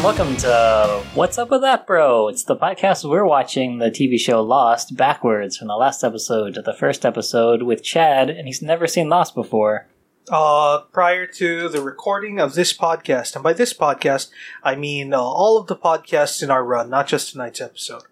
and welcome to What's Up with That Bro? It's the podcast we're watching the TV show Lost backwards from the last episode to the first episode with Chad, and he's never seen Lost before. uh, prior to the recording of this podcast. And by this podcast, I mean uh, all of the podcasts in our run, not just tonight's episode.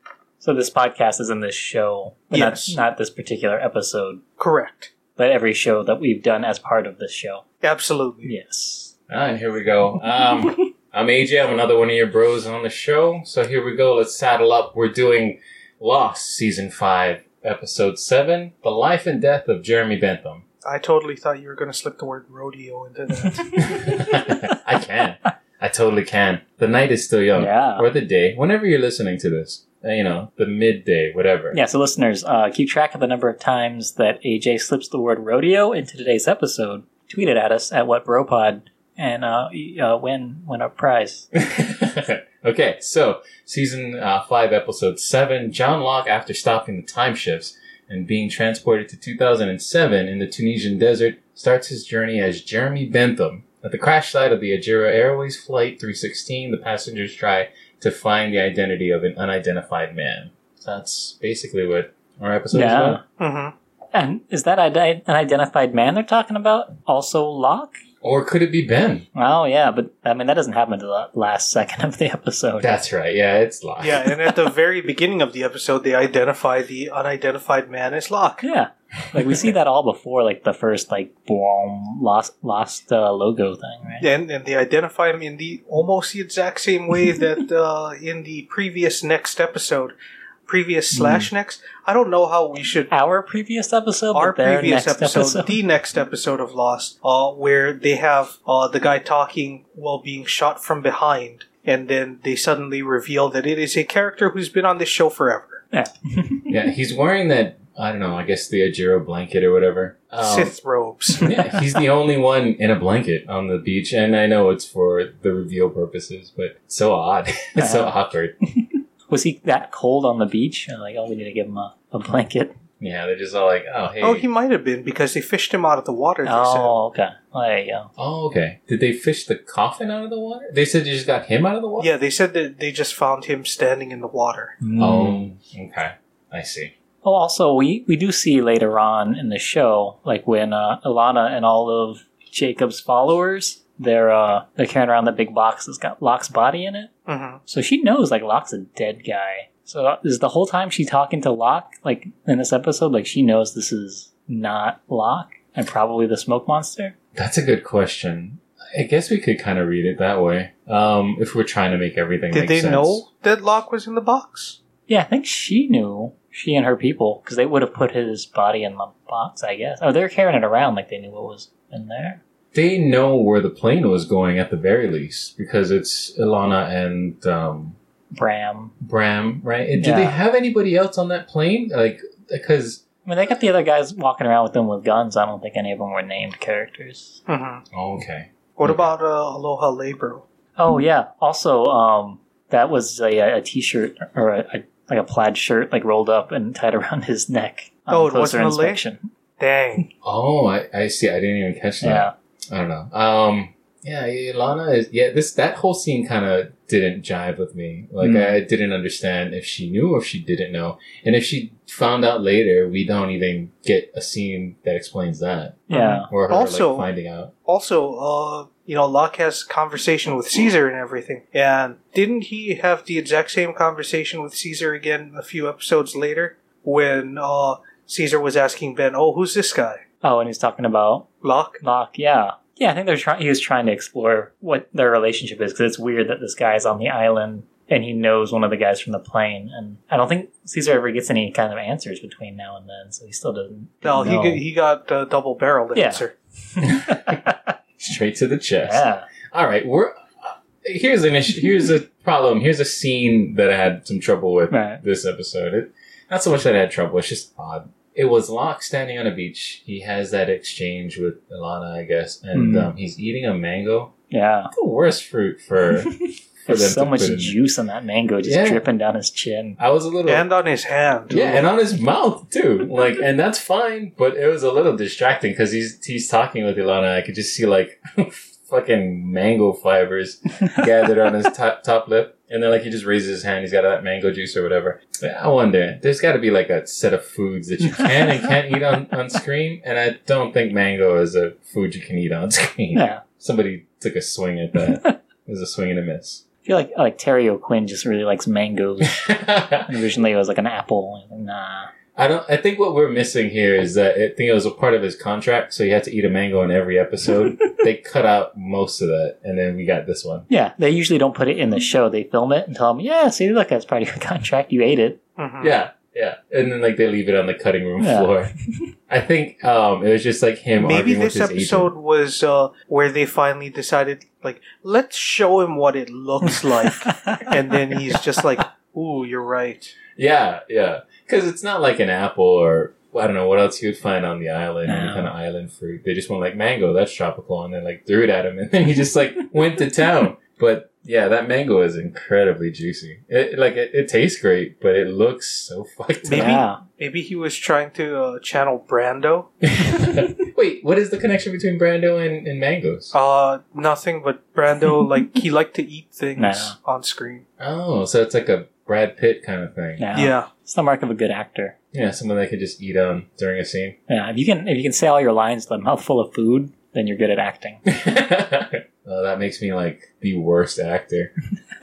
So this podcast is in this show, but Yes. not, not this particular episode, Correct. but every show that we've done as part of this show. Absolutely. Yes. Ah, and here we go. Um, I'm AJ. I'm another one of your bros on the show. So here we go. Let's saddle up. We're doing Lost season five, episode seven: The Life and Death of Jeremy Bentham. I totally thought you were going to slip the word rodeo into that. I can. I totally can. The night is still young, Yeah. or the day, whenever you're listening to this. Uh, You know, the midday, whatever. Yeah, so listeners, uh, keep track of the number of times that AJ slips the word rodeo into today's episode. Tweet it at us at WhatBroPod and uh, uh, win win a prize. okay, so season uh, five, episode seven. John Locke, after stopping the time shifts and being transported to 2007 in the Tunisian desert, starts his journey as Jeremy Bentham. At the crash site of the Ajira Airways Flight 316, the passengers try to find the identity of an unidentified man. So that's basically what our episode is Yeah. about. hmm And is that an identified man they're talking about? Also Locke? Or could it be Ben? Oh, yeah, but I mean, that doesn't happen until the last second of the episode. That's right. Yeah, it's Locke. Yeah, and at the very beginning of the episode, they identify the unidentified man as Locke. Yeah. Like, we see that all before, like, the first, like, boom, lost, lost uh, logo thing, right? And, and they identify him in the almost the exact same way that uh, in the previous next episode, previous slash next. I don't know how we should Our previous episode, our but previous next episode, the next episode of Lost, uh, where they have uh, the guy talking while being shot from behind, and then they suddenly reveal that it is a character who's been on this show forever. Yeah. Yeah, he's wearing that, I don't know, I guess the Ajira blanket or whatever. Um, Sith robes. yeah, he's the only one in a blanket on the beach, and I know it's for the reveal purposes, but so odd. it's so Uh-huh. awkward. Was he that cold on the beach? And like, oh, we need to give him a, a blanket. Yeah, they're just all like, "Oh, hey, Oh, he might have been because they fished him out of the water. They Oh, okay. Well, there you go. oh, okay." Did they fish the coffin out of the water? They said you just got him out of the water. Yeah, they said that they just found him standing in the water. Oh, okay. I see. Oh, also, we, we do see later on in the show, like when uh, Ilana and all of Jacob's followers, they're uh, they're carrying around the big box that's got Locke's body in it. hmm So she knows like Locke's a dead guy. So is the whole time she talking to Locke, like in this episode, like she knows this is not Locke and probably the smoke monster? That's a good question. I guess we could kind of read it that way. Um, if we're trying to make everything Did make they sense. know that Locke was in the box? Yeah, I think she knew. She and her people, because they would have put his body in the box, I guess. Oh, they're carrying it around like they knew what was in there. They know where the plane was going at the very least because it's Ilana and um, Bram. Bram, right? And Did they have anybody else on that plane? Like, because I mean, they got the other guys walking around with them with guns. I don't think any of them were named characters. hmm oh, okay, What Okay. about uh, Aloha Labro? Oh yeah. Also, um, that was a, a t-shirt or a, a like a plaid shirt, like rolled up and tied around his neck. on Oh, it closer wasn't a leg? Dang. oh, I, I see. I didn't even catch that. Yeah. I don't know. Um, yeah, Ilana is. Yeah, this that whole scene kind of didn't jive with me. Like, Mm. I didn't understand if she knew or if she didn't know, and if she found out later, we don't even get a scene that explains that Yeah. or her Also- like finding out. Also, uh, you know, Locke has conversation with Caesar and everything. And didn't he have the exact same conversation with Caesar again a few episodes later when uh, Caesar was asking Ben, "Oh, who's this guy?" Oh, and he's talking about Locke. Locke. Yeah. Yeah, I think they're trying. He was trying to explore what their relationship is because it's weird that this guy's on the island and he knows one of the guys from the plane. And I don't think Caesar ever gets any kind of answers between now and then, so he still doesn't. No, know. he he got a double barreled Yeah. answer. Straight to the chest. yeah. All right, we're uh, here's an issue. Here's a problem. Here's a scene that I had some trouble with Right. this episode. It, not so much that I had trouble. It's just odd. It was Locke standing on a beach. He has that exchange with Ilana, I guess, and Mhm. um, he's eating a mango. Yeah. The worst fruit for. for There's them so to much put in. juice in that mango just Yeah. dripping down his chin. I was a little. And on his hand. yeah, and on his mouth too. Like, and that's fine, but it was a little distracting because he's he's talking with Ilana. I could just see like fucking mango fibers gathered on his top, top lip. And then like he just raises his hand, he's got that mango juice or whatever. But I wonder, there's got to be like a set of foods that you can and can't eat on, on screen. And I don't think mango is a food you can eat on screen. Yeah. Somebody took a swing at that. it was a swing and a miss. I feel like like Terry O'Quinn just really likes mangoes. Originally, it was like an apple. Nah. I don't. I think what we're missing here is that I think it was a part of his contract, so he had to eat a mango in every episode. they cut out most of that, and then we got this one. Yeah, they usually don't put it in the show. They film it and tell them, "Yeah, see, look, that's part of your contract. You ate it." Mhm. Yeah, yeah, and then like they leave it on the cutting room Yeah. floor. I think um, it was just like him. Maybe arguing this with his episode was uh, where they finally decided, like, let's show him what it looks like, and then he's just like, "Ooh, you're right." Yeah, yeah, because it's not like an apple or. I don't know what else you would find on the island, any kind of island fruit. They just went like mango, that's tropical, and then like threw it at him, and then he just like went to town. But yeah, that mango is incredibly juicy. It like it, it tastes great, but it looks so fucked Maybe- Yeah. Maybe he was trying to uh, channel Brando. Wait, what is the connection between Brando and, and mangoes? Uh, nothing but Brando. like he liked to eat things No. on screen. Oh, so it's like a Brad Pitt kind of thing. Yeah. Yeah. It's the mark of a good actor. Yeah, someone that could just eat on during a scene. Yeah, if you can if you can say all your lines with a mouthful of food, then you're good at acting. oh, that makes me like the worst actor.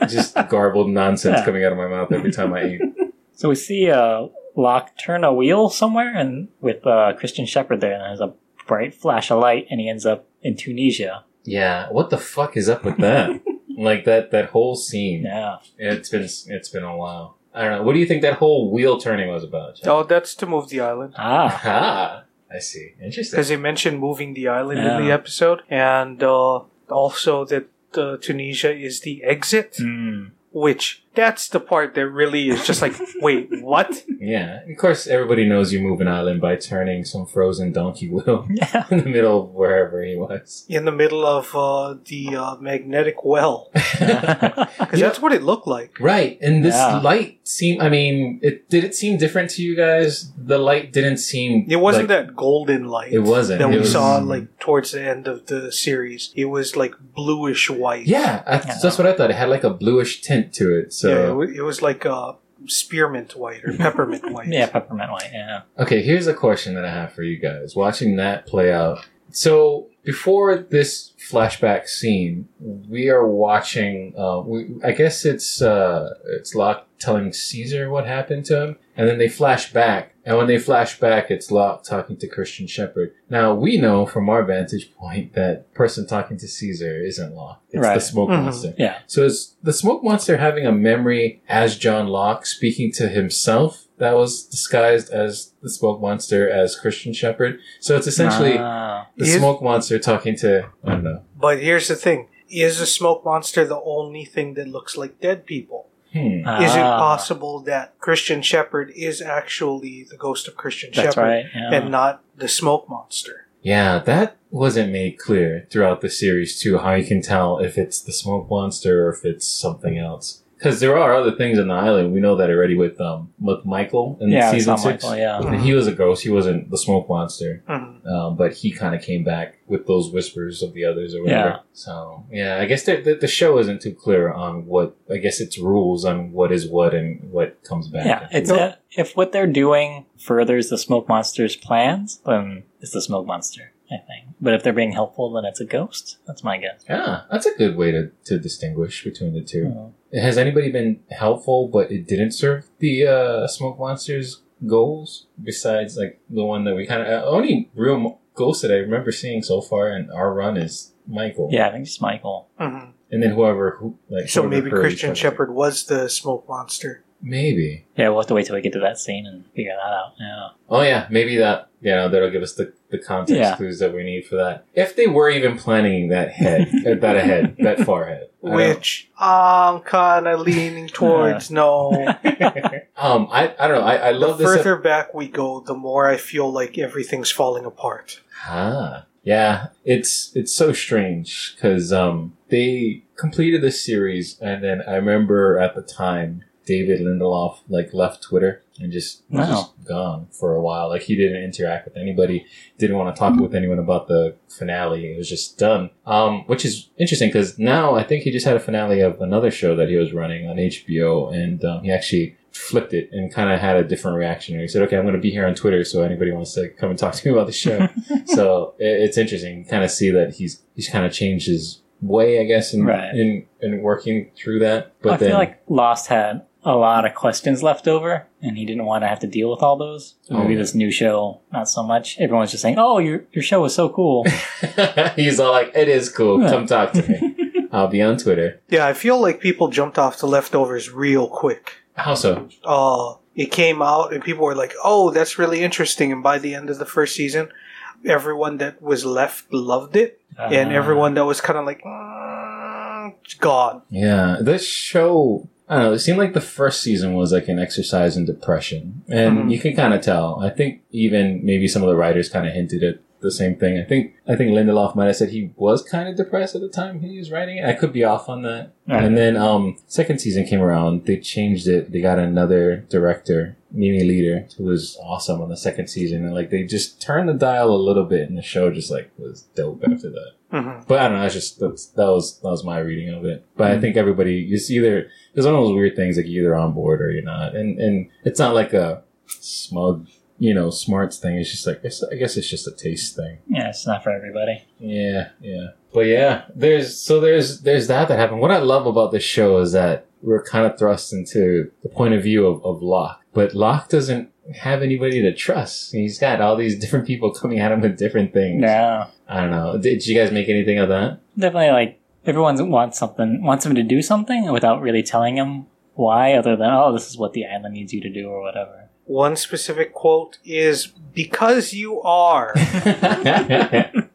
Just garbled nonsense Yeah. coming out of my mouth every time I eat. So we see uh, Locke turn a wheel somewhere, and with uh, Christian Shepherd there, and there's a bright flash of light, and he ends up in Tunisia. Yeah, what the fuck is up with that? like that that whole scene. Yeah, It's been it's been a while. I don't know. What do you think that whole wheel turning was about? John? Oh, that's to move the island. ah, Ah, I see. Interesting. Because they mentioned moving the island in the episode, and uh, also that uh, Tunisia is the exit, Hmm. which that's the part that really is just like, wait, what? Yeah, of course, everybody knows you move an island by turning some frozen donkey wheel yeah, in the middle of wherever he was. In the middle of uh, the uh, magnetic well, because Yeah. that's what it looked like. Right, and this Yeah. light seemed. I mean, it did it seem different to you guys? The light didn't seem. It wasn't like- that golden light. It wasn't. that It we was- saw like towards the end of the series. It was like bluish white. Yeah, I, Yeah. that's what I thought. It had like a bluish tint to it. So yeah. It, wa- it was like uh, spearmint white or peppermint white. yeah, peppermint white. Yeah, Okay, here's a question that I have for you guys. Watching that play out. So before this flashback scene, we are watching. Uh, we, I guess it's uh, it's Locke telling Caesar what happened to him, and then they flash back. And when they flash back, it's Locke talking to Christian Shepherd. Now we know from our vantage point that person talking to Caesar isn't Locke. It's the Right. smoke Mhm. monster. yeah, So is the smoke monster having a memory as John Locke speaking to himself that was disguised as the smoke monster as Christian Shepherd? So it's essentially Ah. the Is- smoke monster talking to I don't know. But here's the thing: is the smoke monster the only thing that looks like dead people? Hmm. Is it Ah. possible that Christian Shepherd is actually the ghost of Christian That's Shepherd right. Yeah. and not the smoke monster? Yeah, that wasn't made clear throughout the series too. How you can tell if it's the smoke monster or if it's something else. Because there are other things on the island. We know that already with um with Michael in yeah, season six. Michael. Yeah, And he was a ghost. He wasn't the smoke monster. Mhm. um, but he kind of came back with those whispers of the others or whatever. Yeah. So yeah, I guess the, the the show isn't too clear on what I guess its rules on what is what and what comes back. yeah. It's No. uh, if what they're doing furthers the smoke monster's plans, then it's the smoke monster. I think. But if they're being helpful, then it's a ghost. That's my guess. yeah, that's a good way to, to distinguish between the two. Oh. Has anybody been helpful, but it didn't serve the uh, smoke monster's goals? Besides, like the one that we kind of uh, only real mo- ghost that I remember seeing so far in our run is Michael. Yeah, I think it's Michael. Mhm. and then whoever who like So whoever maybe Christian other. Shepherd was the smoke monster. Maybe. Yeah, we'll have to wait till we get to that scene and figure that out. Yeah. Oh yeah, maybe that you know that'll give us the, the context Yeah. clues that we need for that. If they were even planning that head, that ahead, that far ahead. Which I'm kind of leaning towards no. um, I, I don't know. I, I The love this. ep- further back we go, the more I feel like everything's falling apart. ah, yeah. It's it's so strange because um they completed this series and then I remember at the time David Lindelof like left Twitter and just Wow. just gone for a while. Like he didn't interact with anybody, didn't want to talk with anyone about the finale. It was just done. Um, which is interesting because now I think he just had a finale of another show that he was running on HBO, and um, he actually flipped it and kind of had a different reaction. He said, "Okay, I'm going to be here on Twitter, so anybody wants to come and talk to me about the show." so it, it's interesting, to kind of see that he's he's kind of changed his way, I guess, in Right. in in working through that. But I then, feel like Lost had a lot of questions left over, and he didn't want to have to deal with all those. Oh, Maybe yeah. this new show, not so much. Everyone's just saying, "Oh, your your show was so cool." he's all like, "It is cool. Yeah. Come talk to me. I'll be on Twitter." Yeah, I feel like people jumped off the leftovers real quick. How so? uh, it came out and people were like, "Oh, that's really interesting." And by the end of the first season, everyone that was left loved it, and Uh, everyone that was kind of like, mm, gone. Yeah, this show. I don't know. It seemed like the first season was like an exercise in depression, and Mhm. you can kind of tell. I think even maybe some of the writers kind of hinted at the same thing. I think I think Lindelof might have said he was kind of depressed at the time he was writing it. I could be off on that. Right. And then um second season came around, they changed it. They got another director, Mimi Leder, who was awesome on the second season, and like they just turned the dial a little bit, and the show just like was dope after that. hmm But I don't know. That's just that's, that was that was my reading of it. But I Mhm. think everybody it's either there's one of those weird things like you're either on board or you're not, and and it's not like a smug you know smarts thing. It's just like it's, I guess it's just a taste thing. yeah, it's not for everybody. Yeah, yeah. But yeah, there's so there's there's that that happened. What I love about this show is that we're kind of thrust into the point of view of, of Locke, but Locke doesn't have anybody to trust. He's got all these different people coming at him with different things. No, I don't know. Did you guys make anything of that? definitely like everyone wants something, wants him to do something without really telling him why, other than oh, this is what the island needs you to do or whatever. One specific quote is, "Because you are."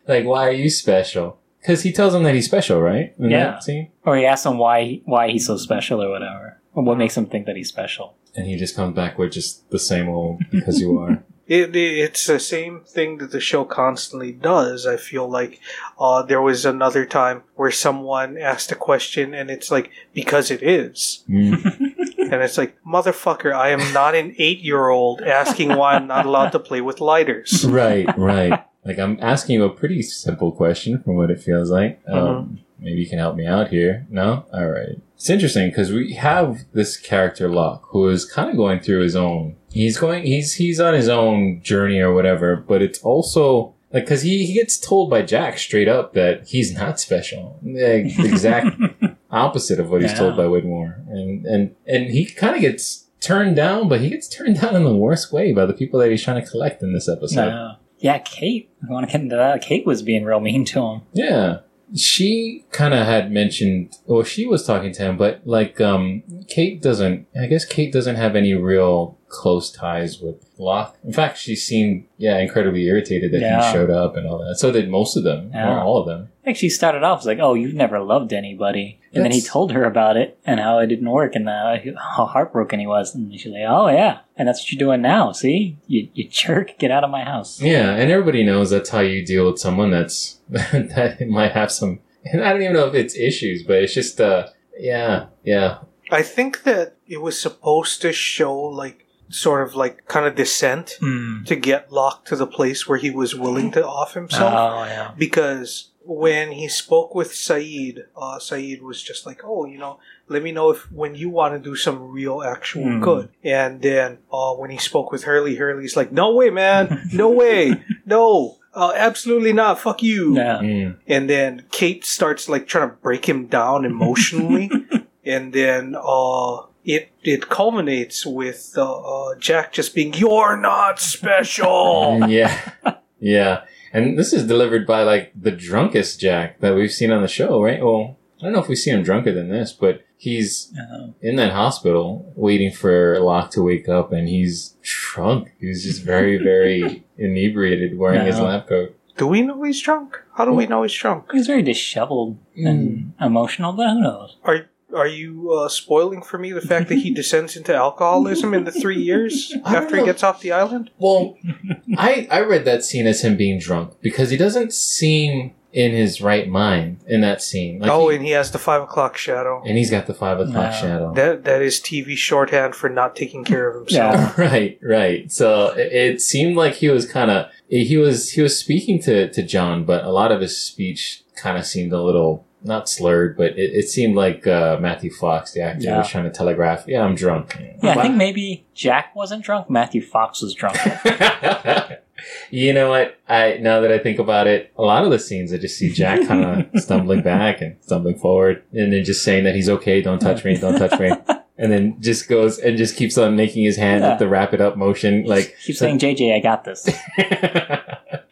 like, why are you special? Because he tells him that he's special, right? In Yeah. that scene? Or he asks him why why he's so special or whatever, or what makes him think that he's special. And he just comes back with just the same old because you are. It, it, it's the same thing that the show constantly does. I feel like uh, there was another time where someone asked a question, and it's like because it is, Mm. and it's like motherfucker, I am not an eight-year-old asking why I'm not allowed to play with lighters. right, right. Like, I'm asking you a pretty simple question from what it feels like. Um, Mhm. Maybe you can help me out here. No? All right. It's interesting because we have this character Locke who is kind of going through his own. He's going. He's he's on his own journey or whatever. But it's also like because he he gets told by Jack straight up that he's not special. Like, the exact opposite of what he's Yeah. told by Widmore, and and and he kind of gets turned down, but he gets turned down in the worst way by the people that he's trying to collect in this episode. Yeah, Kate. I want to get into that. Kate was being real mean to him. Yeah. She kind of had mentioned, or she was talking to him, but like, um, Kate doesn't, I guess Kate doesn't have any real close ties with Locke. In fact, she seemed, yeah, incredibly irritated that Yeah. he showed up and all that. So did most of them, or Yeah. all of them. Like she started off as like, "Oh, you've never loved anybody," and then he told her about it and how it didn't work and uh, how heartbroken he was. And she's like, "Oh yeah, and that's what you're doing now. See, you, you jerk, get out of my house." Yeah, and everybody knows that's how you deal with someone that's, that might have some, and I don't even know if it's issues, but it's just, uh, yeah, yeah. I think that it was supposed to show like sort of like kind of descent Hmm. to get Locke to the place where he was willing to off himself. Oh yeah. because when he spoke with Sayid, uh, Sayid was just like, "Oh, you know, let me know if when you want to do some real actual Hmm. good." And then uh, when he spoke with Hurley, Hurley's like, "No way, man, no way, no, uh, absolutely not, fuck you." Yeah. Mm. And then Kate starts like trying to break him down emotionally, and then uh, it it culminates with uh, uh, Jack just being, "You're not special." yeah, yeah. And this is delivered by like the drunkest Jack that we've seen on the show, right? Well, I don't know if we see him drunker than this, but he's Oh. in that hospital waiting for Locke to wake up, and he's drunk. He's just very, very inebriated, wearing his lab coat. Do we know he's drunk? How do we know he's drunk? He's very disheveled and emotional, but who knows? Are are you uh, spoiling for me the fact that he descends into alcoholism in the three years after he gets off the island? Well, I I read that scene as him being drunk because he doesn't seem in his right mind in that scene. Like, oh, he- and he has the five o'clock shadow. and he's got the five o'clock No. shadow. That that is TV shorthand for not taking care of himself. Yeah. right, right. So it, it seemed like he was kind of he was he was speaking to to John, but a lot of his speech kind of seemed a little not slurred, but it, it seemed like uh, Matthew Fox, the actor, Yeah. was trying to telegraph, "Yeah, I'm drunk." Yeah, I think maybe Jack wasn't drunk. Matthew Fox was drunk. you know what? I now that I think about it, a lot of the scenes I just see Jack kind of stumbling back and stumbling forward, and then just saying that he's okay, don't touch me, don't touch me, and then just goes and just keeps on making his hand Yeah. with the wrap it up motion, like Keep saying, "JJ, I got this."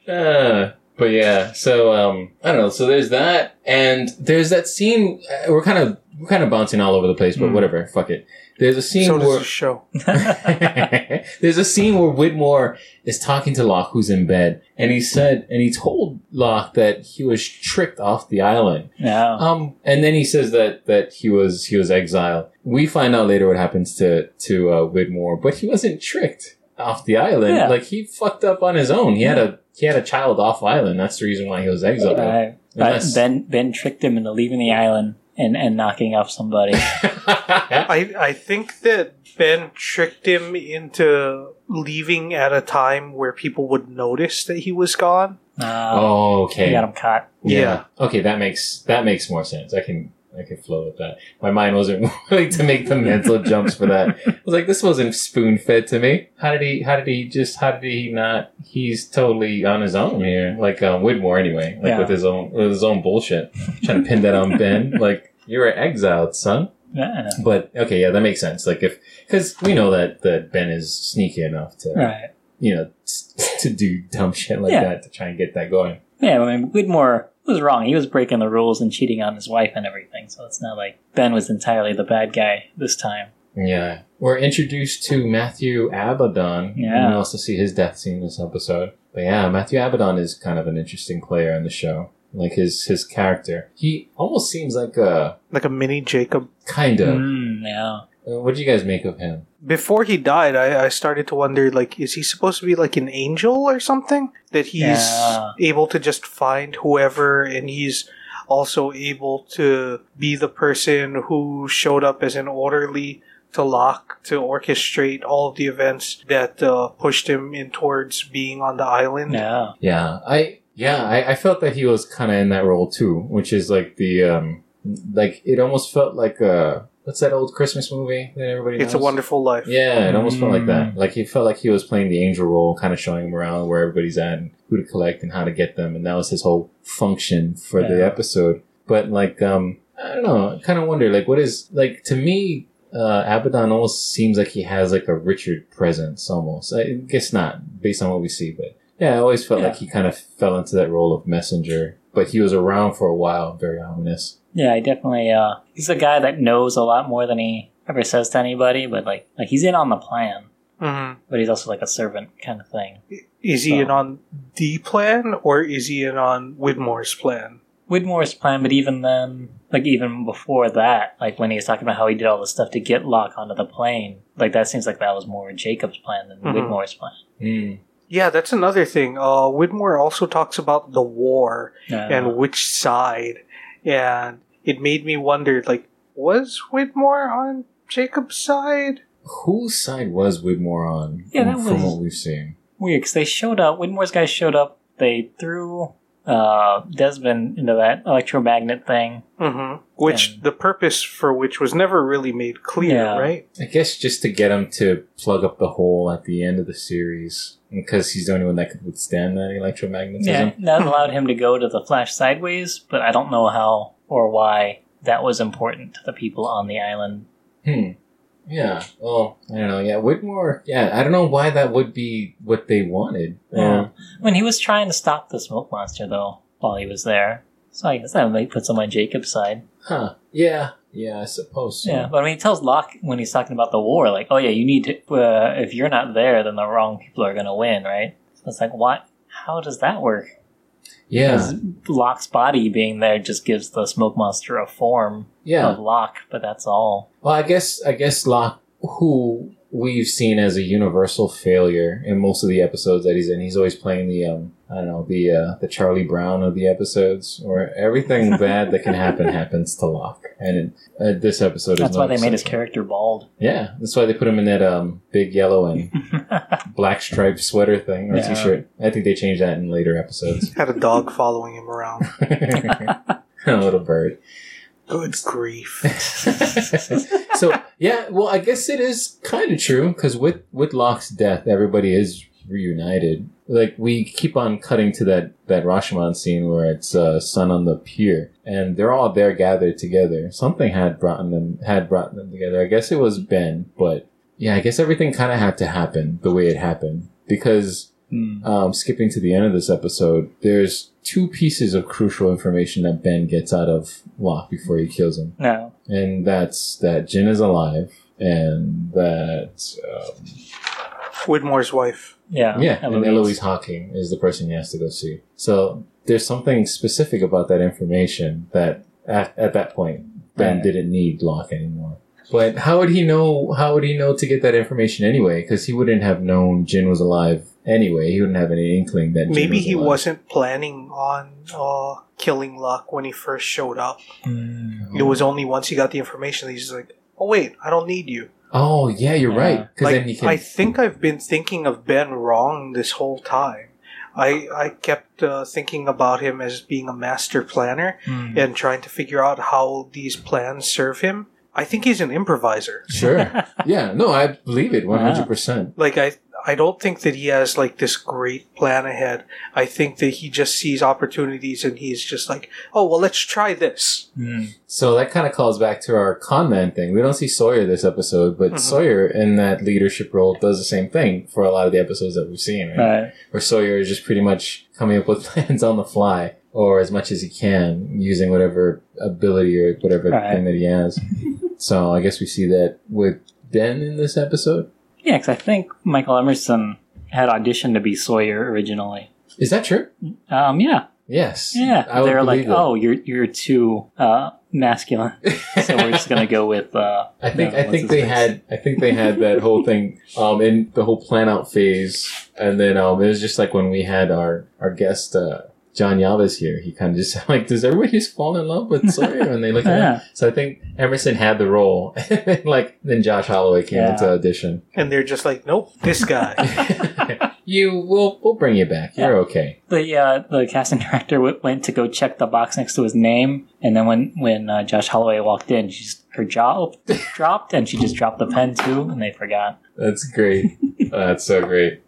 uh, but yeah, so um, I don't know. So there's that, and there's that scene. Uh, we're kind of we're kind of bouncing all over the place, but Hmm. whatever. Fuck it. There's a scene So does where the show. there's a scene where Widmore is talking to Locke, who's in bed, and he said, and he told Locke that he was tricked off the island. yeah. Um, and then he says that that he was he was exiled. We find out later what happens to to uh, Widmore, but he wasn't tricked off the island. Yeah. Like he fucked up on his own. He had a he had a child off island. That's the reason why he was exiled. Right. But Unless- Ben Ben tricked him into leaving the island and, and knocking off somebody. I I think that Ben tricked him into leaving at a time where people would notice that he was gone. Uh, oh, okay. He got him caught. Yeah. Okay, that makes that makes more sense. I can I could flow with that. My mind wasn't willing to make the mental jumps for that. I was like, this wasn't spoon fed to me. How did he? How did he just? How did he not? He's totally on his own here. Like um, Widmore, anyway. Like Yeah. with his own with his own bullshit. Trying to pin that on Ben. Like you're exiled, son. Yeah. But okay, yeah, that makes sense. Like if because we know that that Ben is sneaky enough to Right. you know to do dumb shit like Yeah. that to try and get that going. Yeah, I mean, Widmore was wrong. He was breaking the rules and cheating on his wife and everything. So it's not like Ben was entirely the bad guy this time. Yeah. We're introduced to Matthew Abaddon. Yeah. We also see his death scene in this episode. But yeah, Matthew Abaddon is kind of an interesting player in the show. Like his his character. He almost seems like a Like a mini Jacob. kind of. Mm, yeah. What do you guys make of him? Before he died, I, I started to wonder, like, is he supposed to be like an angel or something? That he's Yeah. able to just find whoever, and he's also able to be the person who showed up as an orderly to lock to orchestrate all of the events that uh, pushed him in towards being on the island. Yeah. Yeah, I yeah, I, I felt that he was kind of in that role too, which is like the um, like it almost felt like uh, what's that old Christmas movie that everybody? It's a? Wonderful Life. Yeah, it almost felt like that. Mm. Like he felt like he was playing the angel role, kind of showing him around where everybody's at and who to collect and how to get them, and that was his whole function for the episode. But like, um, I don't know, I kind of wonder, like, what is like to me, uh, Abaddon almost seems like he has like a Richard presence, almost. I guess not based on what we see, but yeah, I always felt Yeah. like he kind of fell into that role of messenger. But he was around for a while, very ominous. Yeah, he definitely, uh, he's a guy that knows a lot more than he ever says to anybody, but like, like he's in on the plan, hmm but he's also like a servant kind of thing. Is he So- in on the plan, or is he in on Widmore's plan? Widmore's plan, but even then, like even before that, like when he was talking about how he did all this stuff to get Locke onto the plane, like that seems like that was more Jacob's plan than Mhm. Widmore's plan. Mm. Yeah, that's another thing. Uh, Widmore also talks about the war Yeah. and which side, and it made me wonder, like, was Widmore on Jacob's side? Whose side was Widmore on? Yeah, that from was- what we've seen. weird because they showed up. Widmore's guys showed up. They threw uh, Desmond into that electromagnet thing. Mm-hmm. Which And- the purpose for which was never really made clear, Yeah. right? I guess just to get him to plug up the hole at the end of the series, because he's the only one that could withstand that electromagnetism. Yeah, that allowed him to go to the Flash sideways, but I don't know how or why that was important to the people on the island. Hmm. Yeah. Well, I don't know. Yeah, Widmore. Yeah, I don't know why that would be what they wanted. Yeah. When he was trying to stop the smoke monster, though, while he was there, so I guess that might put some on Jacob's side. Huh. Yeah. Yeah, I suppose so. Yeah, but I mean, he tells Locke when he's talking about the war, like, "Oh yeah, you need to. Uh, if you're not there, then the wrong people are going to win, right?" So it's like, what? How does that work? Yeah. Locke's body being there just gives the smoke monster a form Yeah. of Locke, but that's all. Well, I guess I guess Locke, who we've seen as a universal failure in most of the episodes that he's in. He's always playing the um I don't know the uh, the Charlie Brown of the episodes, where everything bad that can happen happens to Locke. And uh, this episode is That's no why they made his character bald. Yeah, that's why they put him in that um big yellow and black striped sweater thing or Yeah. t-shirt. I think they changed that in later episodes. Had a dog following him around. a little bird. Good grief. so yeah, well, I guess it is kind of true because with with Locke's death, everybody is reunited. Like we keep on cutting to that that Rashomon scene where it's uh, sun on the pier, and they're all there gathered together. Something had brought them had brought them together. I guess it was Ben, but yeah, I guess everything kind of had to happen the way it happened because Hmm. um, skipping to the end of this episode, there's two pieces of crucial information that Ben gets out of Locke before he kills him No. and that's that Jin is alive, and that um, Widmore's wife. Yeah. yeah, and Eloise. Eloise Hawking is the person he has to go see. So there's something specific about that information that at, at that point Ben Right. didn't need Locke anymore. But how would he know? How would he know to get that information anyway? Because he wouldn't have known Jin was alive anyway. He wouldn't have any inkling that Jin Maybe was he alive. wasn't planning on uh, killing Locke when he first showed up. Hmm. It was only once he got the information that he's like, oh, wait, I don't need you. Oh yeah, you're Yeah. right. Because Like, then he can. I think I've been thinking of Ben wrong this whole time. I, I kept uh, thinking about him as being a master planner Hmm. and trying to figure out how these plans serve him. I think he's an improviser. sure. yeah. No, I believe it. One hundred percent. Like I I don't think that he has like this great plan ahead. I think that he just sees opportunities and he's just like, "Oh, well, let's try this." Hmm. So that kind of calls back to our con man thing. We don't see Sawyer this episode, but Mhm. Sawyer in that leadership role does the same thing for a lot of the episodes that we've seen, right? Right. Where Sawyer is just pretty much coming up with plans on the fly, or as much as he can, using whatever ability or whatever Right. thing that he has. so I guess we see that with Ben in this episode. Yeah, because I think Michael Emerson had auditioned to be Sawyer originally. Is that true? Um, yeah, Yes. yeah. I they were like, it. "Oh, you're you're too uh, masculine, so we're just gonna go with." Uh, I think no, I think they face? had I think they had that whole thing um in the whole plan out phase and then um it was just like when we had our our guest uh John Yabes here he kind of just like does everybody just fall in love with Sawyer and they look at him so I think Emerson had the role and like then Josh Holloway came Yeah. into audition And they're just like, "Nope, this guy." you will we'll bring you back you're okay the uh, the casting director w- went to go check the box next to his name, and then when when uh, Josh Holloway walked in, she her jaw dropped, and she just dropped the pen too, and they forgot. That's great. That's so great.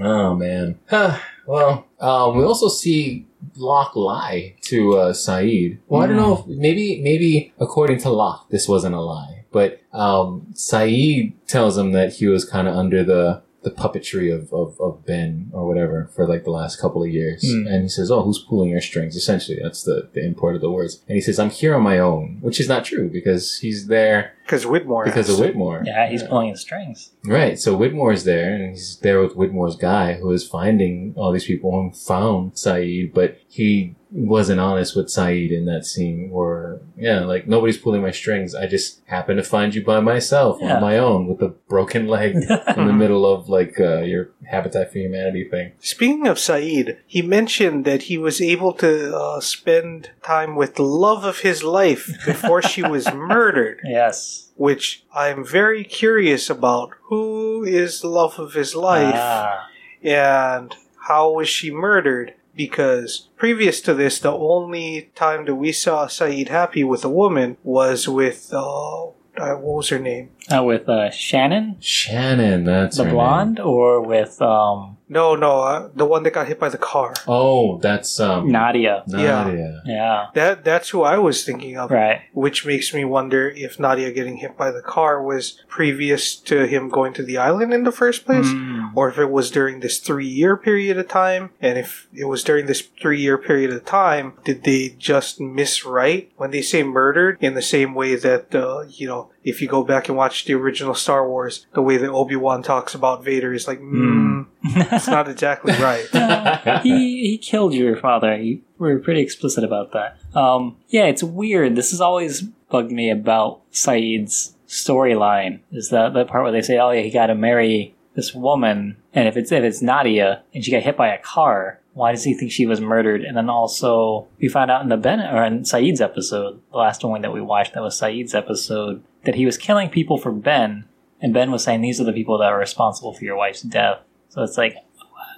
Oh man. Huh. Well, um, we also see Locke lie to uh, Sayid. Well, I don't know. If, maybe, maybe according to Locke, this wasn't a lie, but um, Sayid tells him that he was kind of under the the puppetry of, of, of Ben or whatever for like the last couple of years. Hmm. And he says, Oh, who's pulling your strings? Essentially, that's the, the import of the words. And he says, I'm here on my own, which is not true because he's there Because Widmore. because of. Widmore. Yeah, he's pulling his strings. Right. So Widmore's there, and he's there with Widmore's guy who is finding all these people and found Sayid, but he wasn't honest with Sayid in that scene where, yeah, like nobody's pulling my strings. I just happened to find you by myself Yeah. on my own with a broken leg in the middle of like uh, your Habitat for Humanity thing. Speaking of Sayid, he mentioned that he was able to uh, spend time with the love of his life before she was murdered, yes. Which I'm very curious about. Who is the love of his life Ah, and how was she murdered? Because previous to this, the only time that we saw Sayid happy with a woman was with, uh, uh, what was her name? Uh, with uh, Shannon, Shannon, that's the her name. blonde, or with um, No, no, uh, the one that got hit by the car. Oh, that's um Nadia. Yeah. Nadia. Yeah. That that's who I was thinking of. Right. which makes me wonder if Nadia getting hit by the car was previous to him going to the island in the first place, Mm. or if it was during this three year period of time. And if it was during this three year period of time, did they just miswrite when they say murdered in the same way that, uh, you know, if you go back and watch the original Star Wars, the way that Obi Wan talks about Vader is like, mm, it's not exactly right. he he killed your father. You were pretty explicit about that. Um, yeah, it's weird. This has always bugged me about Sayid's storyline is that the part where they say, "Oh, yeah, he got to marry this woman," and if it's if it's Nadia and she got hit by a car, why does he think she was murdered? And then also we found out in the Ben or in Sayid's episode, the last one that we watched, that was Sayid's episode, that he was killing people for Ben, and Ben was saying these are the people that are responsible for your wife's death. So it's like,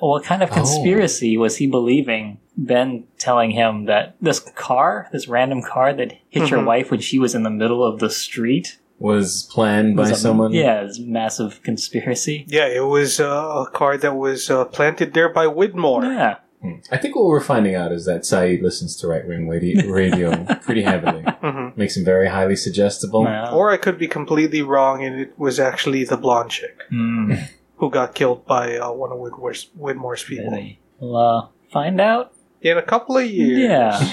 what kind of Oh. conspiracy was he believing? Ben telling him that this car, this random car that hit your Mhm. wife when she was in the middle of the street, Was planned by was a- someone. Yeah, it's massive conspiracy. Yeah, it was uh, a car that was uh, planted there by Widmore. Yeah. I think what we're finding out is that Sayid listens to right wing radio pretty heavily. hmm Makes him very highly suggestible. Wow. Or I could be completely wrong, and it was actually the blonde chick Hmm, who got killed by uh, one of Widmore's, Widmore's people really. We'll uh, find out. in a couple of years. Yeah.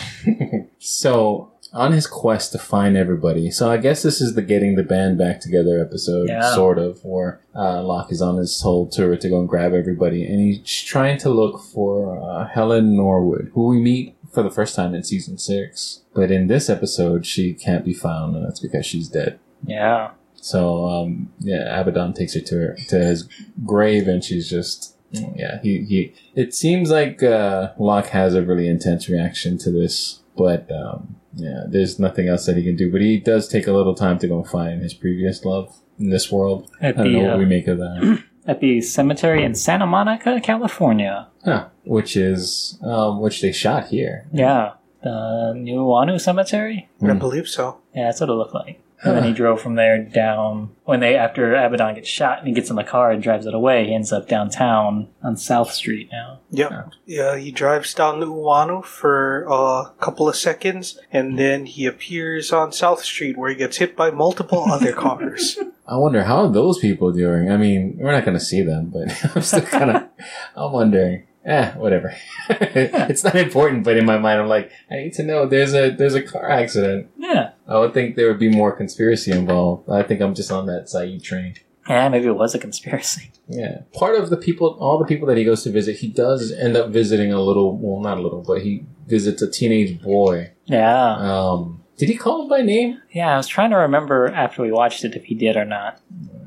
so on his quest to find everybody, so I guess this is the getting the band back together episode, Yeah. sort of, where uh, Locke is on his whole tour to go and grab everybody, and he's trying to look for uh, Helen Norwood, who we meet for the first time in season six. But in this episode, she can't be found, and that's because she's dead. Yeah. So um, yeah, Abaddon takes her to her, to his grave, and she's just yeah. He he. It seems like uh, Locke has a really intense reaction to this, but um, yeah, there's nothing else that he can do. But he does take a little time to go find his previous love in this world. At I don't the know what uh, we make of that. at the cemetery in Santa Monica, California. huh. Which is um, which they shot here. Yeah, the Nuuanu Cemetery. I Hmm. believe so. Yeah, that's what it looked like. And then he drove from there down. When they after Abaddon gets shot and he gets in the car and drives it away, he ends up downtown on South Street now. Yep. Yeah, he drives down to Nuuanu for uh, a couple of seconds, and then he appears on South Street where he gets hit by multiple other cars. I wonder how are those people doing. I mean, we're not going to see them, but I'm still kind of. I'm wondering. Eh, whatever. it's not important, but in my mind, I'm like, I need to know. There's a there's a car accident. Yeah, I would think there would be more conspiracy involved. I think I'm just on that Sayid train. yeah, maybe it was a conspiracy. Yeah, part of the people, all the people that he goes to visit, he does end up visiting a little. Well, not a little, but he visits a teenage boy. Yeah, Um, did he call him by name? yeah. I was trying to remember after we watched it if he did or not.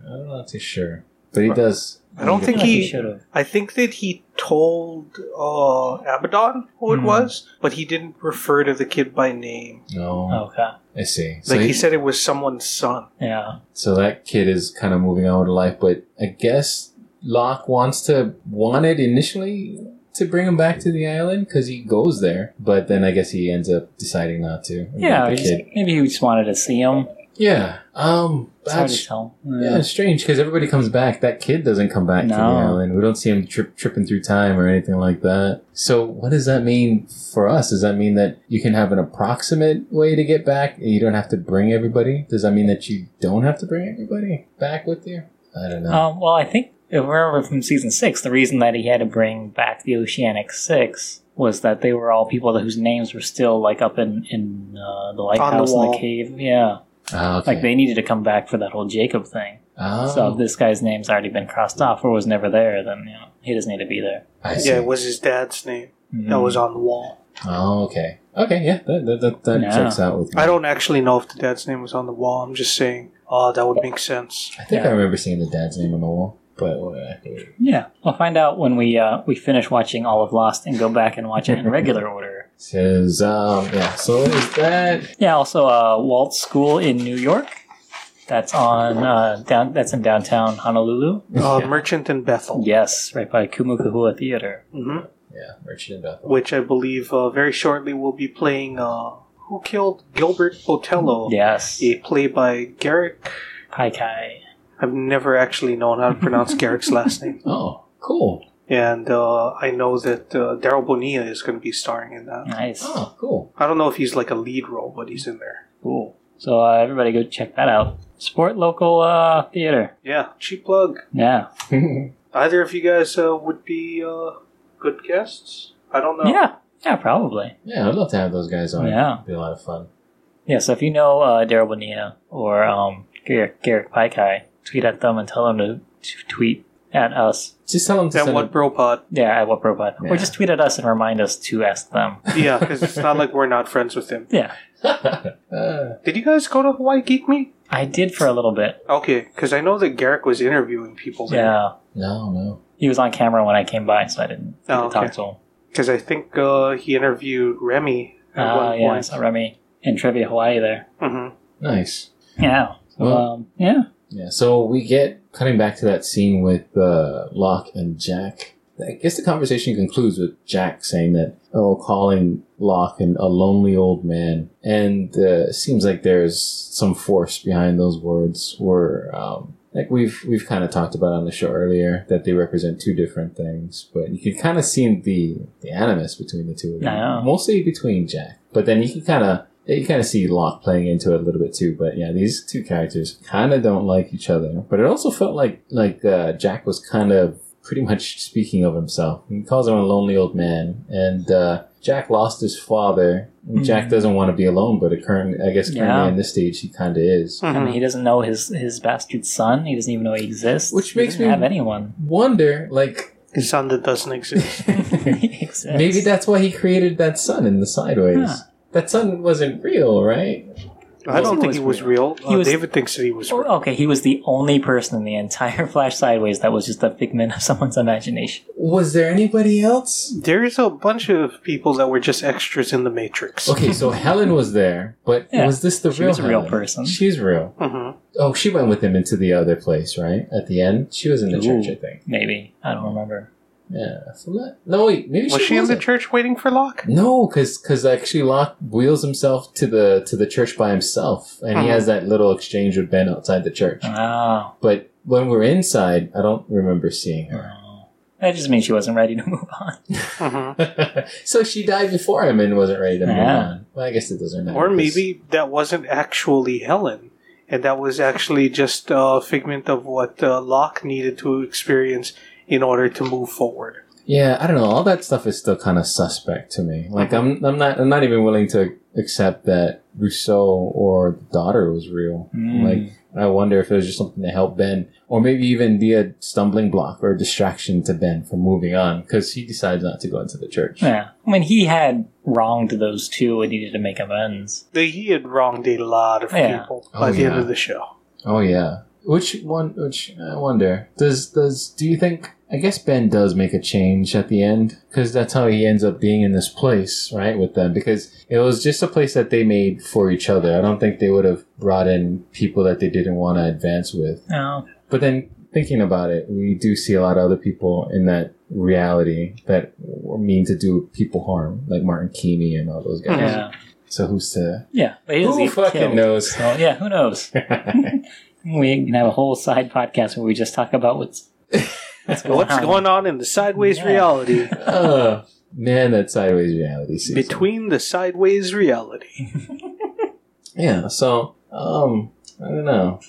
I'm not too sure, but he does. I don't think feel he. should. I think that he told uh, Abaddon who it Hmm. was, but he didn't refer to the kid by name. No, Okay. I see. So Like he- he said, it was someone's son. Yeah. So that kid is kind of moving on with life, but I guess Locke wants to wanted initially to bring him back to the island because he goes there, but then I guess he ends up deciding not to. Yeah. the he just- kid. maybe he just wanted to see him. Yeah. Um. It's hard to That's, tell. yeah, it's strange because everybody comes back. That kid doesn't come back to the island. We don't see him trip, tripping through time or anything like that. So what does that mean for us? Does that mean that you can have an approximate way to get back and you don't have to bring everybody? Does that mean that you don't have to bring everybody back with you? I don't know. Um, well, I think if we remember from season six, the reason that he had to bring back the Oceanic Six was that they were all people whose names were still like up in in uh, the lighthouse in the cave. Yeah, Ah, okay. like they needed to come back for that whole Jacob thing. Oh, So if this guy's name's already been crossed off or was never there, then you know he doesn't need to be there. I see. Yeah, it was his dad's name Mm. that was on the wall. Oh, okay. Okay, yeah, that that, that, that Yeah. checks out with me. I don't actually know if the dad's name was on the wall. I'm just saying, oh, that would make sense. I think Yeah. I remember seeing the dad's name on the wall, but uh, Yeah, we'll find out when we uh, we finish watching all of Lost and go back and watch it in regular order. Says um yeah. So what is that? Yeah, also uh, Waltz School in New York. That's on uh, down. That's in downtown Honolulu. Uh, Yeah. Merchant in Bethel. Yes, right by Kumu Kahua Theater. hmm Yeah, Merchant in Bethel. Which I believe uh, very shortly will be playing uh, Who Killed Gilbert Botello? Yes, A play by Garrick. Kai Kai. I've never actually known how to pronounce Garrick's last name. Oh, cool. And uh, I know that uh, Daryl Bonilla is going to be starring in that. Nice, Oh, cool. I don't know if he's like a lead role, but he's in there. cool. So uh, everybody go check that out. Support local uh, theater. Yeah, cheap plug. Yeah, Either of you guys uh, would be uh, good guests? I don't know. yeah, yeah, probably. yeah, I'd love to have those guys on. Yeah. It'd be a lot of fun. Yeah. So if you know uh, Daryl Bonilla or um, Garrick, Garrick Pai tweet at them and tell them to t- tweet at us. Just tell them to At send what bro pod? Yeah, at WhatBroPod, Yeah. or just tweet at us and remind us to ask them. Yeah, because it's not like we're not friends with him. Yeah. uh, Did you guys go to Hawaii Geek Meet? I did for a little bit. Okay, because I know that Garrick was interviewing people there. Yeah. No, no. He was on camera when I came by, so I didn't get Oh, to talk okay. to him. Because I think uh, he interviewed Remy at Ah, one yeah, I saw Remy in Trivia Hawaii there. hmm Nice. Yeah. So, Well- um, yeah. Yeah, so we get cutting back to that scene with uh, Locke and Jack. I guess the conversation concludes with Jack saying that, oh, calling Locke an, a lonely old man. And uh, it seems like there's some force behind those words, where, um, like we've we've kind of talked about on the show earlier, that they represent two different things. But you can kind of see the, the animus between the two of them. Mostly between Jack. But then you can kind of you kind of see Locke playing into it a little bit too, but yeah, these two characters kind of don't like each other. But it also felt like like uh, Jack was kind of pretty much speaking of himself. He calls him a lonely old man, and uh, Jack lost his father. and Jack Mhm. doesn't want to be alone, but it current, I guess currently Yeah. in this stage he kind of is. Mm-hmm. And he doesn't know his his bastard son. He doesn't even know he exists. Which He makes me- have anyone. Wonder, like His son that doesn't exist. exists. maybe that's why he created that son in the sideways. Huh. That son wasn't real, right? I don't He think was he was real. real. He Uh, was- David thinks that he was Oh, real. okay, he was the only person in the entire Flash Sideways that was just a figment of someone's imagination. Was there anybody else? There's a bunch of people that were just extras in the Matrix. Okay, so Helen was there, but Yeah, was this the she real was a real Helen? person. She's real. hmm Oh, she went with him into the other place, right? At the end, she was in the Ooh. church, I think. Maybe I don't remember. Yeah, from that. No, wait, maybe Was she, she in the church waiting for Locke? No, because actually Locke wheels himself to the to the church by himself, and he Mhm. has that little exchange with Ben outside the church. Oh, But when we're inside, I don't remember seeing her. oh. that just means she wasn't ready to move on. hmm so she died before him and wasn't ready to move Yeah. on. Well, I guess it doesn't matter. Or 'cause- maybe that wasn't actually Helen, and that was actually just a figment of what uh, Locke needed to experience in order to move forward. Yeah, I don't know. All that stuff is still kind of suspect to me. Like I'm, I'm not, I'm not even willing to accept that Rousseau or the daughter was real. Mm. Like I wonder if it was just something to help Ben, or maybe even be a stumbling block or a distraction to Ben from moving on because he decides not to go into the church. Yeah, I mean he had wronged those two and needed to make amends. He had wronged a lot of Yeah. people Oh, by the end of the show. Oh yeah. Which one? Which I wonder. Does does do you think? I guess Ben does make a change at the end because that's how he ends up being in this place, right, with them. Because it was just a place that they made for each other. I don't think they would have brought in people that they didn't want to advance with. Oh, But then thinking about it, we do see a lot of other people in that reality that mean to do people harm, like Martin Keamy and all those guys. yeah, So who's to? yeah. Who fucking killed. knows? So yeah, who knows? We can have a whole side podcast where we just talk about what's what's going What's on. going on in the sideways Yeah. reality? oh man, that sideways reality season. Between the sideways reality. Yeah, so um I don't know.